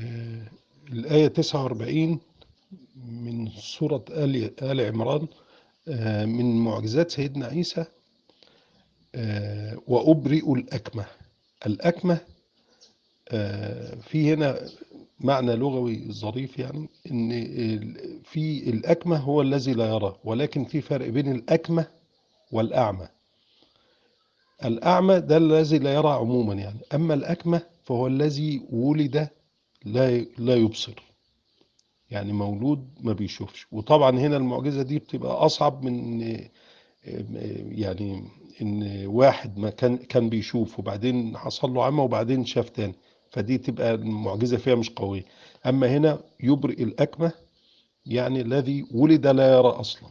آه، الآية 49 من سورة آل, آل عمران آه، من معجزات سيدنا عيسى آه، وأبرئ الأكمة. الأكمة في هنا معنى لغوي ظريف يعني إن في الأكمة هو الذي لا يرى ولكن في فرق بين الأكمة والأعمى. الأعمى ده الذي لا يرى عموما يعني أما الأكمة فهو الذي ولد لا لا يبصر. يعني مولود ما بيشوفش. وطبعا هنا المعجزة دي بتبقى أصعب من يعني إن واحد ما كان كان بيشوف وبعدين حصل له عمى وبعدين شاف تاني. فدي تبقى المعجزة فيها مش قوية. أما هنا يبرئ الأكمة يعني الذي ولد لا يرى أصلا.